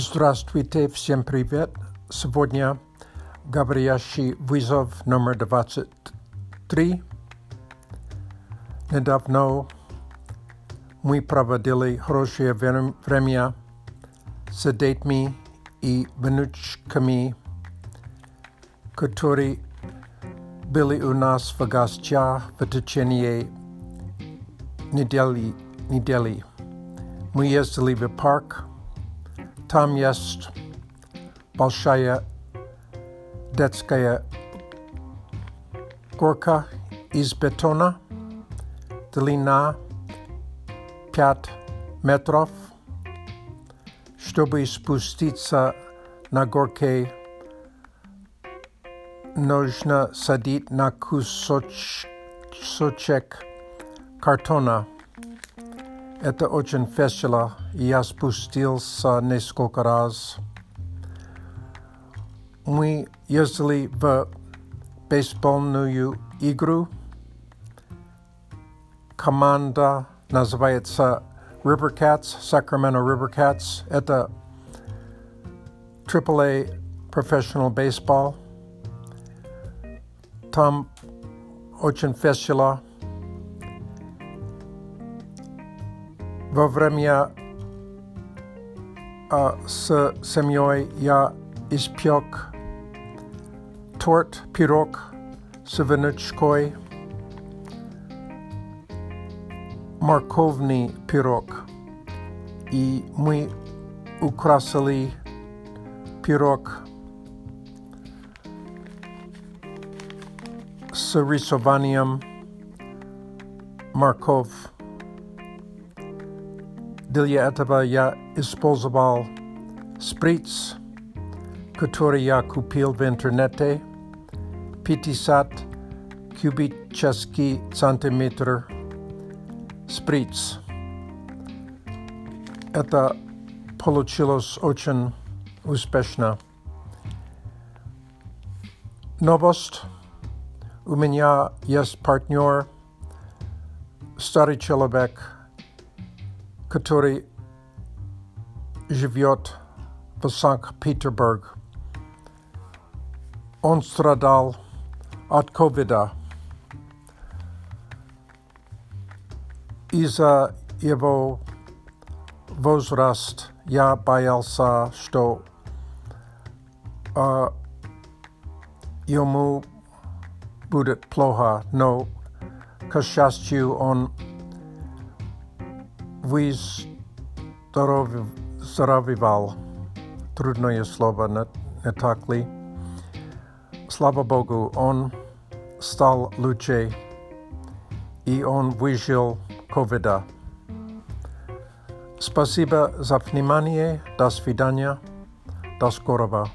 Здравствуйте, всем привет. Сегодня говорящий вызов номер 23. Недавно мы проводили хорошее время с детьми и внучками, которые были у нас в гостях в течение недели. недели. Мы ездили в парк, там есть большая детская горка из бетона, длина 5 метров. Чтобы спуститься на горке, нужно садить на кусочек картона. Это очень весело. Я спустился несколько раз. Мы ездили в бейсбольную игру. Команда называется River Cats, Sacramento River Cats. Это AAA Professional Baseball. Там очень весело. Во время а, с семьей я испек торт, пирог с внучкой, морковный пирог. И мы украсили пирог с рисованием морковь. Для этого я использовал сприц, который я купил в интернете, 50 кубический сантиметр сприц. Это получилось очень успешно. Новость. У меня есть партнер, старый человек, который живет в Санкт-Петербург. Он страдал от ковида. Из-за его возраста я боялся, что э, ему будет плохо, но, к счастью, он выздоровевал. Трудное слово, не, не так ли? Слава Богу, он стал лучше, и он выжил ковида. Спасибо за внимание. До свидания. До скорого.